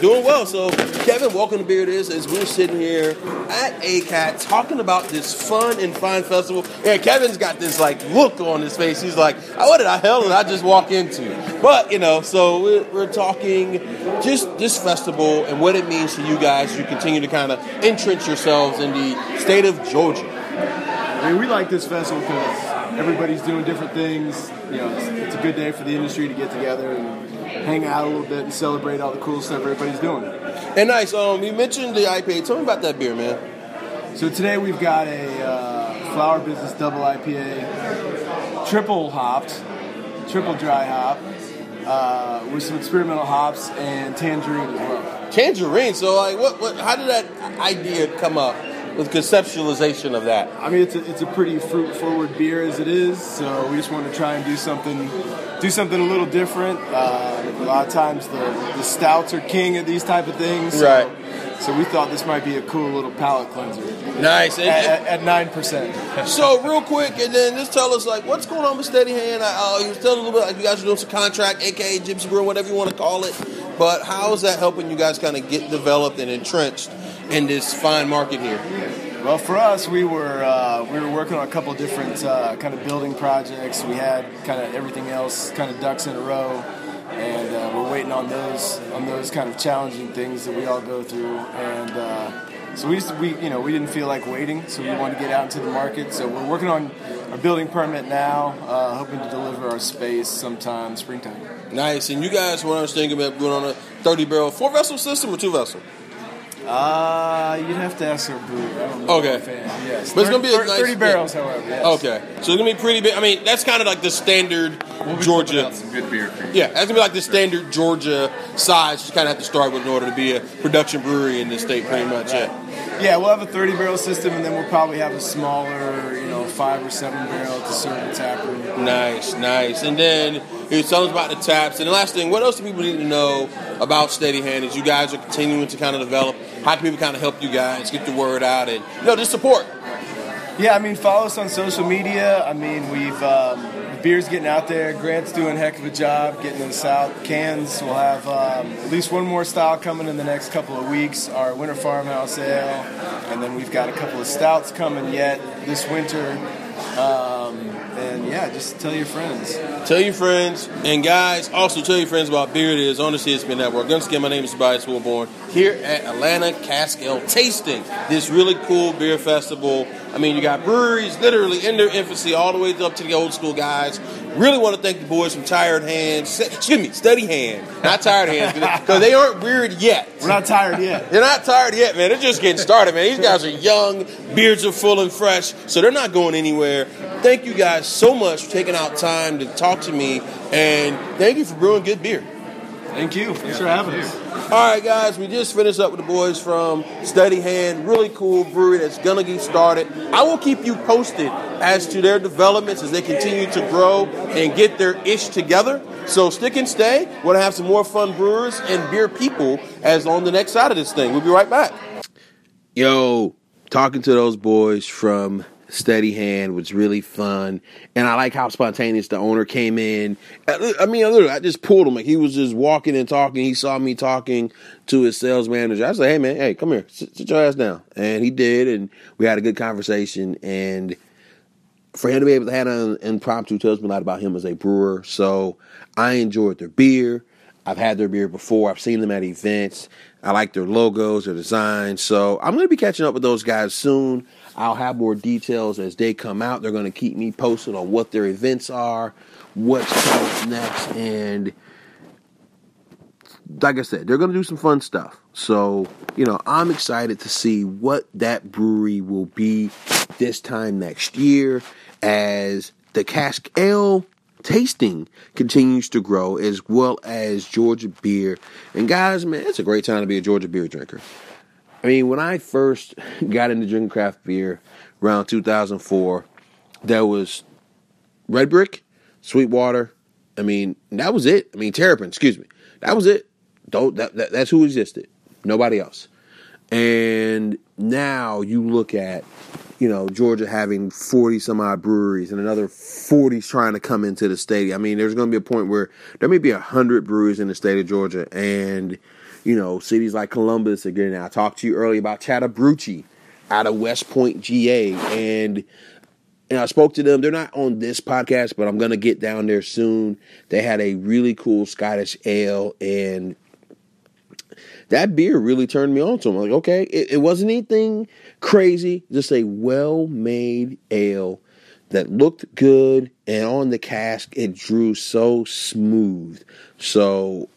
Doing well. So, Kevin, welcome to Beer It Is as we're sitting here at ACAT talking about this fun and fine festival. And Kevin's got this like look on his face. He's like, "Oh, what did I hell did I just walk into? But, you know, so we're, we're talking just this festival and what it means to you guys as you continue to kind of entrench yourselves in the state of Georgia. I mean, we like this festival because everybody's doing different things. You know, it's, it's a good day for the industry to get together and hang out a little bit and celebrate all the cool stuff everybody's doing. And nice, um, you mentioned the IPA. Tell me about that beer, man. So today we've got a uh, Flower Business Double IPA, triple hopped, triple dry hop, uh, with some experimental hops and tangerine as well. Tangerine. So, like, what, what? How did that idea come up with conceptualization of that? I mean, it's a, it's a pretty fruit forward beer as it is, so we just want to try and do something, do something a little different. Uh, a lot of times the, the stouts are king of these type of things, so Right. So we thought this might be a cool little palate cleanser Nice. At, at nine percent. So real quick, and then just tell us like what's going on with Steady Hand. I, uh, you was telling a little bit like you guys are doing some contract, aka Gypsy Brew, whatever you want to call it. But how is that helping you guys kind of get developed and entrenched in this fine market here? Well, for us, we were uh, we were working on a couple different uh, kind of building projects. We had kind of everything else kind of ducks in a row, and uh, we're waiting on those on those kind of challenging things that we all go through. And uh, so we just we you know we didn't feel like waiting, so we wanted to get out into the market. So we're working on our building permit now, uh, hoping to deliver our space sometime springtime. Nice. And you guys what I was thinking about going on a thirty barrel four vessel system or two vessel? Uh, you'd have to ask our brewer. I don't know. Okay. Yes, But it's gonna be a Thir- nice- thirty barrels, however. Yes. Okay. So it's gonna be pretty big. I mean, that's kind of like the standard We'll Georgia. some good beer for you. Yeah, that's gonna be like the standard Georgia size. You kind of have to start with in order to be a production brewery in this state, pretty much. Yeah. Yeah, we'll have a 30 barrel system, and then we'll probably have a smaller, you know, five or seven barrel to serve the tap room. Nice, nice. And then you tell us about the taps. And the last thing, what else do people need to know about Steady Hand Is you guys are continuing to kind of develop? How can people kind of help you guys get the word out and you know just support? Yeah, I mean, follow us on social media. I mean, we've um, the beer's getting out there. Grant's doing a heck of a job getting us out. Cans, we'll have um, at least one more style coming in the next couple of weeks. Our winter farmhouse ale, and then we've got a couple of stouts coming yet this winter. Um, and yeah, just tell your friends. Tell your friends and guys. Also tell your friends about Beer It Is on the CSP Network. Once again, my name is Tobias Wilborn here at Atlanta Cask Ale Tasting. This really cool beer festival. I mean, you got breweries literally in their infancy, all the way up to the old school guys. Really want to thank the boys from Tired Hands. Excuse me, Steady Hand, not Tired Hands, because they aren't weird yet. We're not tired yet. They're not tired yet, man. They're just getting started, man. These guys are young, beards are full and fresh, so they're not going anywhere. Thank you guys so much for taking out time to talk to me, and thank you for brewing good beer. Thank you. Thanks for having us. All right, guys, we just finished up with the boys from Steady Hand. Really cool brewery that's gonna get started. I will keep you posted as to their developments as they continue to grow and get their ish together. So stick and stay. We're gonna have some more fun brewers and beer people as on the next side of this thing. We'll be right back. Yo, talking to those boys from Steady Hand was really fun, and I like how spontaneous the owner came in. I mean, literally, I just pulled him like he was just walking and talking. He saw me talking to his sales manager. I said, "Hey, man, hey, come here, sit, sit your ass down," and he did, and we had a good conversation. And for him to be able to have an impromptu tells me a lot about him as a brewer. So I enjoyed their beer. I've had their beer before. I've seen them at events. I like their logos, their designs. So I'm going to be catching up with those guys soon. I'll have more details as they come out. They're going to keep me posted on what their events are, what's coming next, and like I said, they're going to do some fun stuff. So, you know, I'm excited to see what that brewery will be this time next year as the cask ale tasting continues to grow as well as Georgia beer. And guys, man, it's a great time to be a Georgia beer drinker. I mean, when I first got into drinking craft beer around 2004, there was Red Brick, Sweetwater. I mean, that was it. I mean, Terrapin, excuse me. That was it. Don't that, that that's who existed. Nobody else. And now you look at, you know, Georgia having 40 some odd breweries and another 40s trying to come into the state. I mean, there's going to be a point where there may be 100 breweries in the state of Georgia. And, you know, cities like Columbus Again. I talked to you earlier about Chattahoochee out of West Point, GA. And, and I spoke to them. They're not on this podcast, but I'm to get down there soon. They had a really cool Scottish ale and that beer really turned me on to them. I'm like, okay, it, it wasn't anything crazy, just a well made ale that looked good, and on the cask, it drew so smooth. So,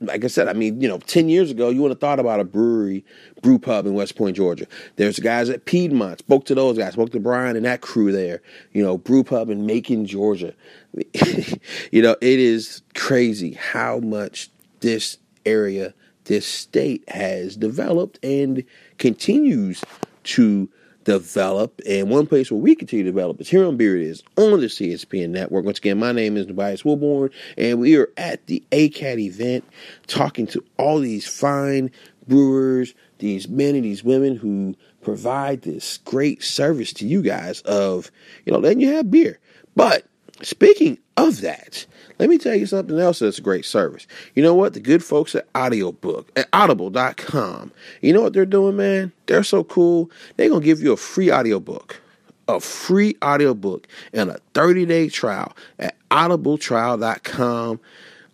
like I said, I mean, you know, 10 years ago, you would have thought about a brewery, brew pub in West Point, Georgia. There's guys at Piedmont, spoke to those guys, spoke to Brian and that crew there, you know, brew pub in Macon, Georgia. you know, it is crazy how much this area, this state has developed and continues to develop. And one place where we continue to develop is here on Beer It Is on the CSPN network. Once again, my name is Tobias Wilborn, and we are at the ACAT event talking to all these fine brewers, these men and these women who provide this great service to you guys of, you know, letting you have beer. But speaking of that, let me tell you something else that's a great service. You know what? The good folks at Audiobook at audible.com. You know what they're doing, man? They're so cool. They're going to give you a free audiobook. A free audiobook and a 30-day trial at audibletrial.com.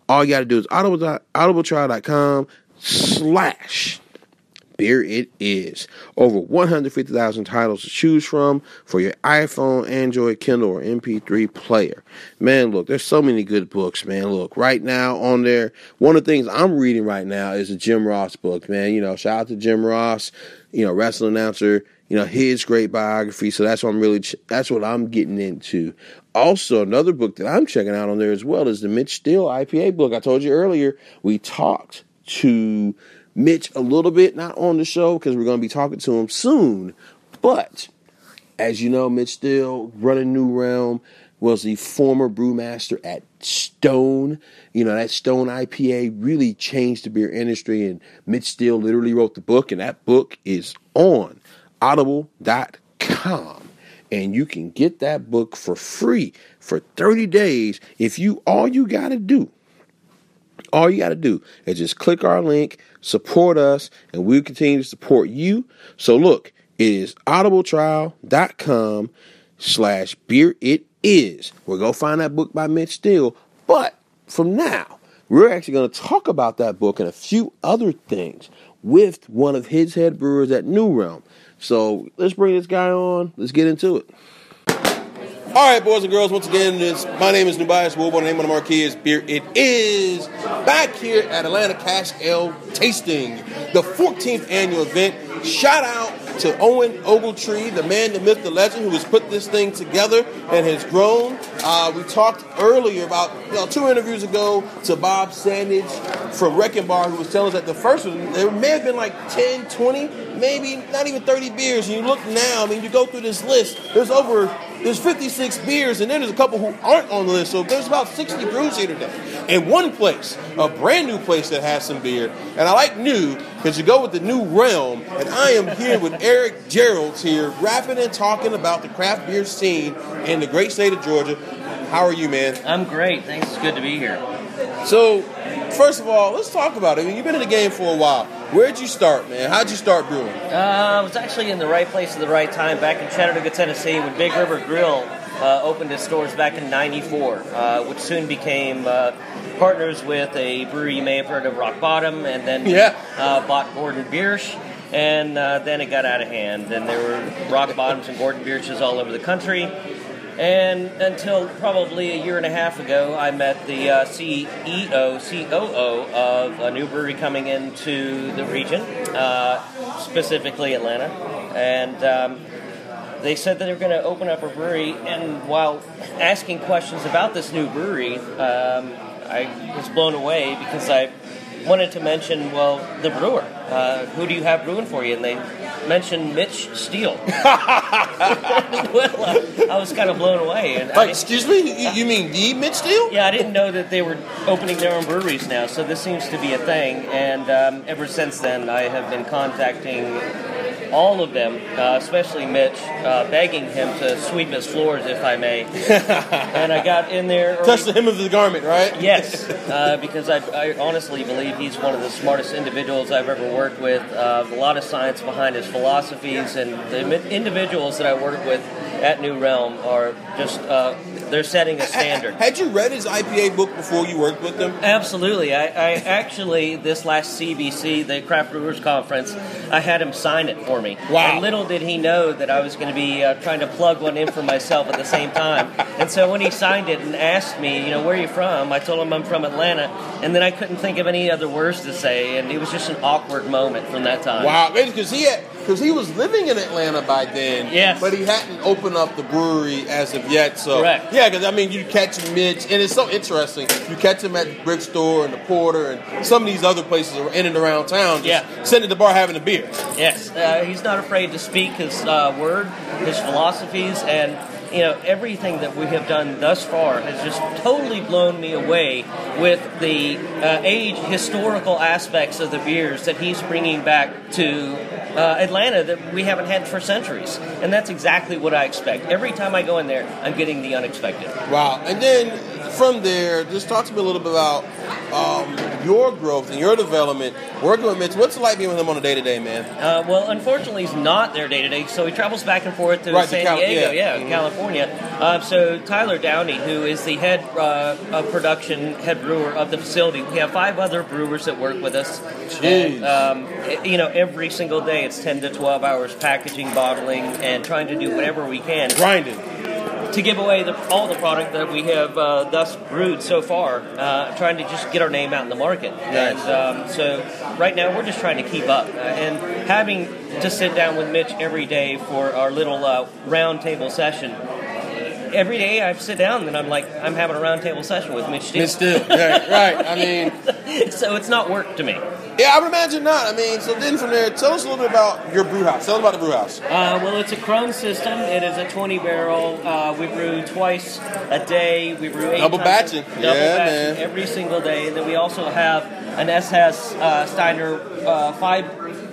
All you got to do is audible, audibletrial.com slash beer it is. Over 150,000 titles to choose from for your iPhone, Android, Kindle, or MP3 player. Man, look, there's so many good books, man. Look, right now on there, one of the things I'm reading right now is a Jim Ross book, man. You know, shout out to Jim Ross, you know, wrestling announcer, you know, his great biography. So that's what I'm really, that's what I'm getting into. Also, another book that I'm checking out on there as well is the Mitch Steele IPA book. I told you earlier, we talked to Mitch a little bit, not on the show because we're going to be talking to him soon. But as you know, Mitch Steele running New Realm was the former brewmaster at Stone. You know, that Stone IPA really changed the beer industry, and Mitch Steele literally wrote the book, and that book is on audible.com. And you can get that book for free for 30 days if you all you got to do all you got to do is just click our link, support us, and we'll continue to support you. So look, it is audibletrial.com slash beer it is. We're going to find that book by Mitch Steele. But from now, we're actually going to talk about that book and a few other things with one of his head brewers at New Realm. So let's bring this guy on. Let's get into it. All right, boys and girls, once again, this, my name is Tobias Wilborn. The name on the marquee is Beer It Is. Back here at Atlanta Cask Ale Tasting, the 14th annual event. Shout out to Owen Ogletree, the man, the myth, the legend, who has put this thing together and has grown. Uh, we talked earlier about, you know, two interviews ago to Bob Sandage from Wrecking Bar, who was telling us that the first one, there may have been like 10, 20, maybe not even 30 beers. And you look now, I mean, you go through this list, there's over there's 56 beers, and then there's a couple who aren't on the list. So there's about 60 brews here today. And one place, a brand new place that has some beer, and I like new because you go with the new realm. And I am here with Eric Geralds here, rapping and talking about the craft beer scene in the great state of Georgia. How are you, man? I'm great. Thanks. It's good to be here. So, first of all, let's talk about it. I mean, you've been in the game for a while. Where'd you start, man? How'd you start brewing? Uh, I was actually in the right place at the right time back in Chattanooga, Tennessee, when Big River Grill uh, opened its doors back in '94, uh, which soon became uh, partners with a brewery you may have heard of, Rock Bottom, and then Yeah. uh, bought Gordon Biersch. And uh, then it got out of hand, and there were Rock Bottoms and Gordon Biersch's all over the country. And until probably a year and a half ago, I met the uh, CEO, COO of a new brewery coming into the region, uh, specifically Atlanta. And um, they said that they were going to open up a brewery. And while asking questions about this new brewery, um, I was blown away because I wanted to mention, well, the brewer. Uh, who do you have brewing for you? And they mentioned Mitch Steele. well, uh, I was kind of blown away. And excuse me, you, you mean the Mitch Steele? yeah, I didn't know that they were opening their own breweries now, so this seems to be a thing. And um, ever since then, I have been contacting all of them, uh, especially Mitch, uh, begging him to sweep his floors, if I may. and I got in there. Touch the hem of the garment, right? Yes, uh, because I, I honestly believe he's one of the smartest individuals I've ever worked with. Uh, a lot of science behind his philosophies, and the individuals that I work with at New Realm are just uh, they're setting a standard. Had you read his IPA book before you worked with them? Absolutely. I, I actually, this last CBC, the Craft Brewers Conference, I had him sign it for me. Wow. And little did he know that I was going to be uh, trying to plug one in for myself at the same time. And so when he signed it and asked me, you know, where are you from? I told him I'm from Atlanta. And then I couldn't think of any other words to say. And it was just an awkward moment from that time. Wow, because he had because he was living in Atlanta by then. Yes. but he hadn't opened up the brewery as of yet. So Correct. Yeah, because I mean, you catch Mitch, and it's so interesting. You catch him at the brick store and the Porter and some of these other places in and around town. Just Yeah. sitting at the bar having a beer. Yes, uh, he's not afraid to speak his uh, word, his philosophies, and you know, everything that we have done thus far has just totally blown me away with the uh, age historical aspects of the beers that he's bringing back to uh, Atlanta that we haven't had for centuries. And that's exactly what I expect. Every time I go in there, I'm getting the unexpected. Wow. And then from there, just talk to me a little bit about um, your growth and your development working with Mitch. What's it like being with him on a day to day, man? Uh, well, unfortunately, he's not there day to day, so he travels back and forth to Right, to San Cal- Diego, yeah. yeah, California. Uh, so Tyler Downey, who is the head uh, of production, head brewer of the facility, we have five other brewers that work with us. Jeez. And, um, you know, every single day it's 10 to 12 hours packaging, bottling, and trying to do whatever we can Grinding. To give away the, all the product that we have uh, thus brewed so far, uh, trying to just get our name out in the market. And um, so right now we're just trying to keep up. Uh, and having to sit down with Mitch every day for our little uh, round table session. Every day I sit down and I'm like, I'm having a roundtable session with Mitch Steele. Mitch Steele. right, right. I mean, so it's not work to me. yeah, I would imagine not. I mean, so then from there, tell us a little bit about your brew house. Tell us about the brew house. Uh, well, it's a Krone system. It is a 20 barrel. Uh, we brew twice a day. We brew eight Double times- batching. Double Yeah, batching man. every single day. And then we also have an SS uh, Steiner uh, five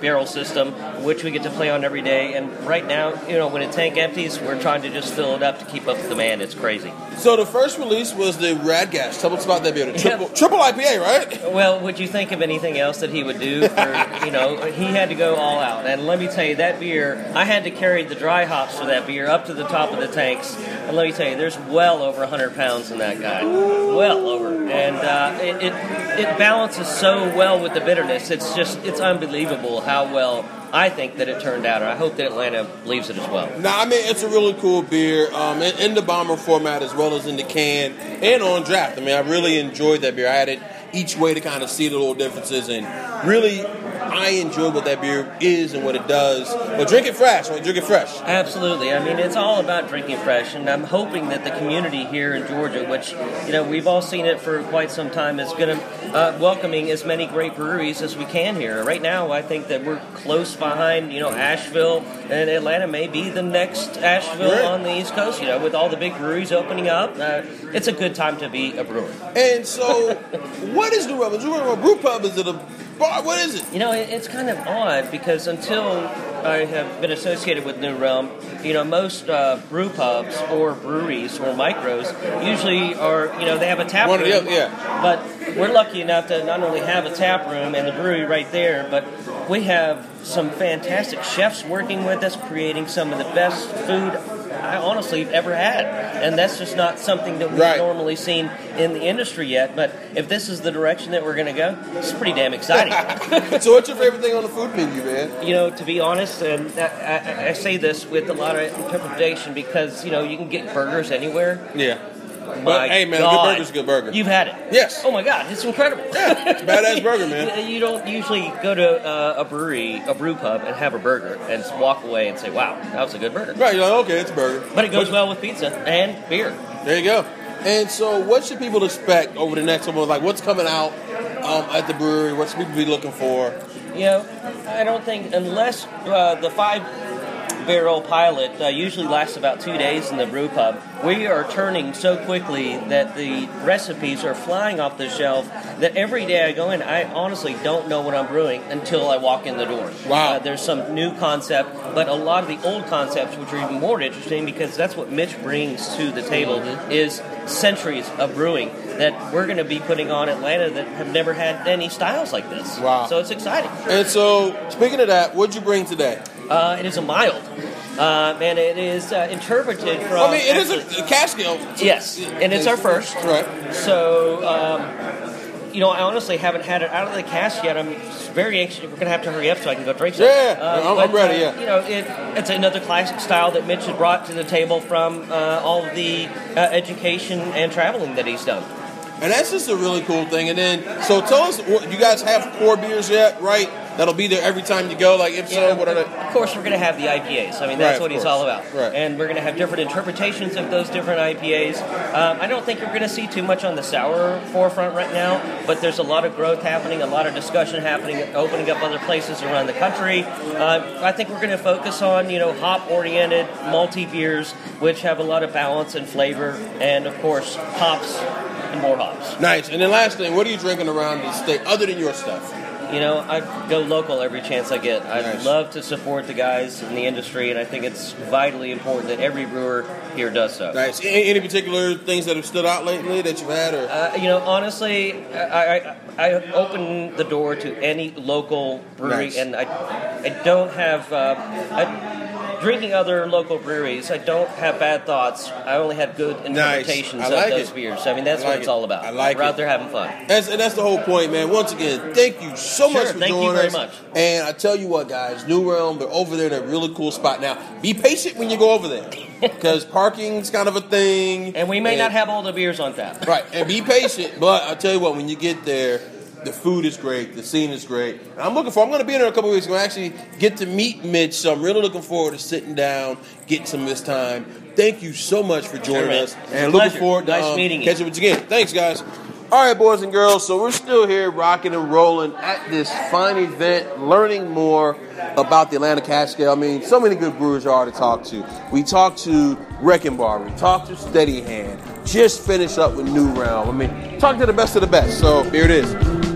barrel system, which we get to play on every day. And right now, you know, when a tank empties, we're trying to just fill it up to keep up with demand. It's crazy. So the first release was the Radgash. Tell us about that beer. Triple, Yeah. triple IPA, right? Well, would you think of anything else that he would do? For, you know, he had to go all out. And let me tell you, that beer, I had to carry the dry hops for that beer up to the top of the tanks. And let me tell you, there's well over 100 pounds in that guy. Well over. And uh, it, it, it balances so well with the bitterness. It's just, it's unbelievable how well I think that it turned out. And I hope that Atlanta believes it as well. Nah, I mean it's a really cool beer um, in, in the bomber format as well as in the can and on draft. I mean, I really enjoyed that beer. I had it each way to kind of see the little differences and really I enjoy what that beer is and what it does. But drink it fresh, right? Drink it fresh. Absolutely. I mean, it's all about drinking fresh, and I'm hoping that the community here in Georgia, which you know we've all seen it for quite some time, is going to uh, welcoming as many great breweries as we can here. Right now, I think that we're close behind, you know, Asheville and Atlanta may be the next Asheville Right. on the East Coast. You know, with all the big breweries opening up, uh, it's a good time to be a brewer. And so, what is New? Is New a brew pub? Is it a bar? What is it? You know, it, it's kind of odd because until I have been associated with New Realm, you know, most uh, brew pubs or breweries or micros usually are, you know, they have a tap One room. other, yeah. But we're lucky enough to not only have a tap room and the brewery right there, but we have some fantastic chefs working with us, creating some of the best food I honestly have ever had. And that's just not something that we've Right. normally seen in the industry yet. But if this is the direction that we're going to go, it's pretty damn exciting. so, what's your favorite thing on the food menu, man? you know, to be honest, and I, I, I say this with a lot of interpretation because you know you can get burgers anywhere. Yeah. But hey, man, a good burger's a good burger. You've had it. Yes. Oh my God, it's incredible. Yeah, it's a badass burger, man. You, don't usually go to uh, a brewery, a brew pub, and have a burger and walk away and say, "Wow, that was a good burger." Right, you're like, okay, it's a burger. But it goes well with pizza and beer. There you go. And so, what should people expect over the next couple like what's coming out um, at the brewery? What should people be looking for? You know, I don't think unless uh, the five barrel pilot uh, usually lasts about two days in the brew pub. We are turning so quickly that the recipes are flying off the shelf. That every day I go in, I honestly don't know what I'm brewing until I walk in the door. Wow. Uh, there's some new concept, but a lot of the old concepts, which are even more interesting, because that's what Mitch brings to the table, is centuries of brewing that we're going to be putting on Atlanta that have never had any styles like this. Wow. So it's exciting. And so, speaking of that, what'd you bring today? Uh, it is a mild, uh, and it is uh, interpreted from. I mean, it is a, a scale. Yes, and it's our first. Right. So, um, you know, I honestly haven't had it out of the cask yet. I'm very anxious. We're going to have to hurry up so I can go drink some. Yeah, I'm- I'm but, ready, uh, yeah. You know, it, it's another classic style that Mitch has brought to the table from uh, all of the uh, education and traveling that he's done. And that's just a really cool thing. And then, so tell us, what- you guys have core beers yet, right? That'll be there every time you go. Like, if so, Yeah, what are they? Of course, we're going to have the IPAs. I mean, that's of what it's all about. Right. And we're going to have different interpretations of those different IPAs. Um, I don't think you're going to see too much on the sour forefront right now, but there's a lot of growth happening, a lot of discussion happening, opening up other places around the country. Uh, I think we're going to focus on you know hop-oriented multi beers, which have a lot of balance and flavor, and of course hops and more hops. Nice. And then last thing, what are you drinking around the state other than your stuff? You know, I go local every chance I get. I Nice. love to support the guys in the industry, and I think it's vitally important that every brewer here does so. Nice. Any, any particular things that have stood out lately that you've had? Or Uh, you know, honestly, I, I, I open the door to any local brewery, Nice. and I, I don't have. Uh, I, Drinking other local breweries, I don't have bad thoughts. I only have good interpretations I like of those it. beers. I mean, that's I what it's it. all about. I like We're it. out there having fun. That's, and that's the whole point, man. Once again, thank you so much Sure, for thank you joining very us. much. And I tell you what, guys, New Realm, they're over there in a really cool spot. Now, be patient when you go over there because parking's kind of a thing. And we may not have all the beers on tap. Right, and be patient. But I tell you what, when you get there, the food is great, the scene is great. And I'm looking for. I'm going to be in there a couple weeks. I'm going to actually get to meet Mitch, so I'm really looking forward to sitting down, getting some of this time. Thank you so much for joining Sure, man. us, and looking pleasure. forward to Nice um, meeting you. catching with you again. Thanks, guys. All right, boys and girls. So we're still here, rocking and rolling at this fine event, learning more about the Atlanta Cascade. I mean, so many good brewers are to talk to. We talked to Wrecking Bar, we talked to Steady Hand, just finished up with New Realm. I mean, talk to the best of the best. So here it is.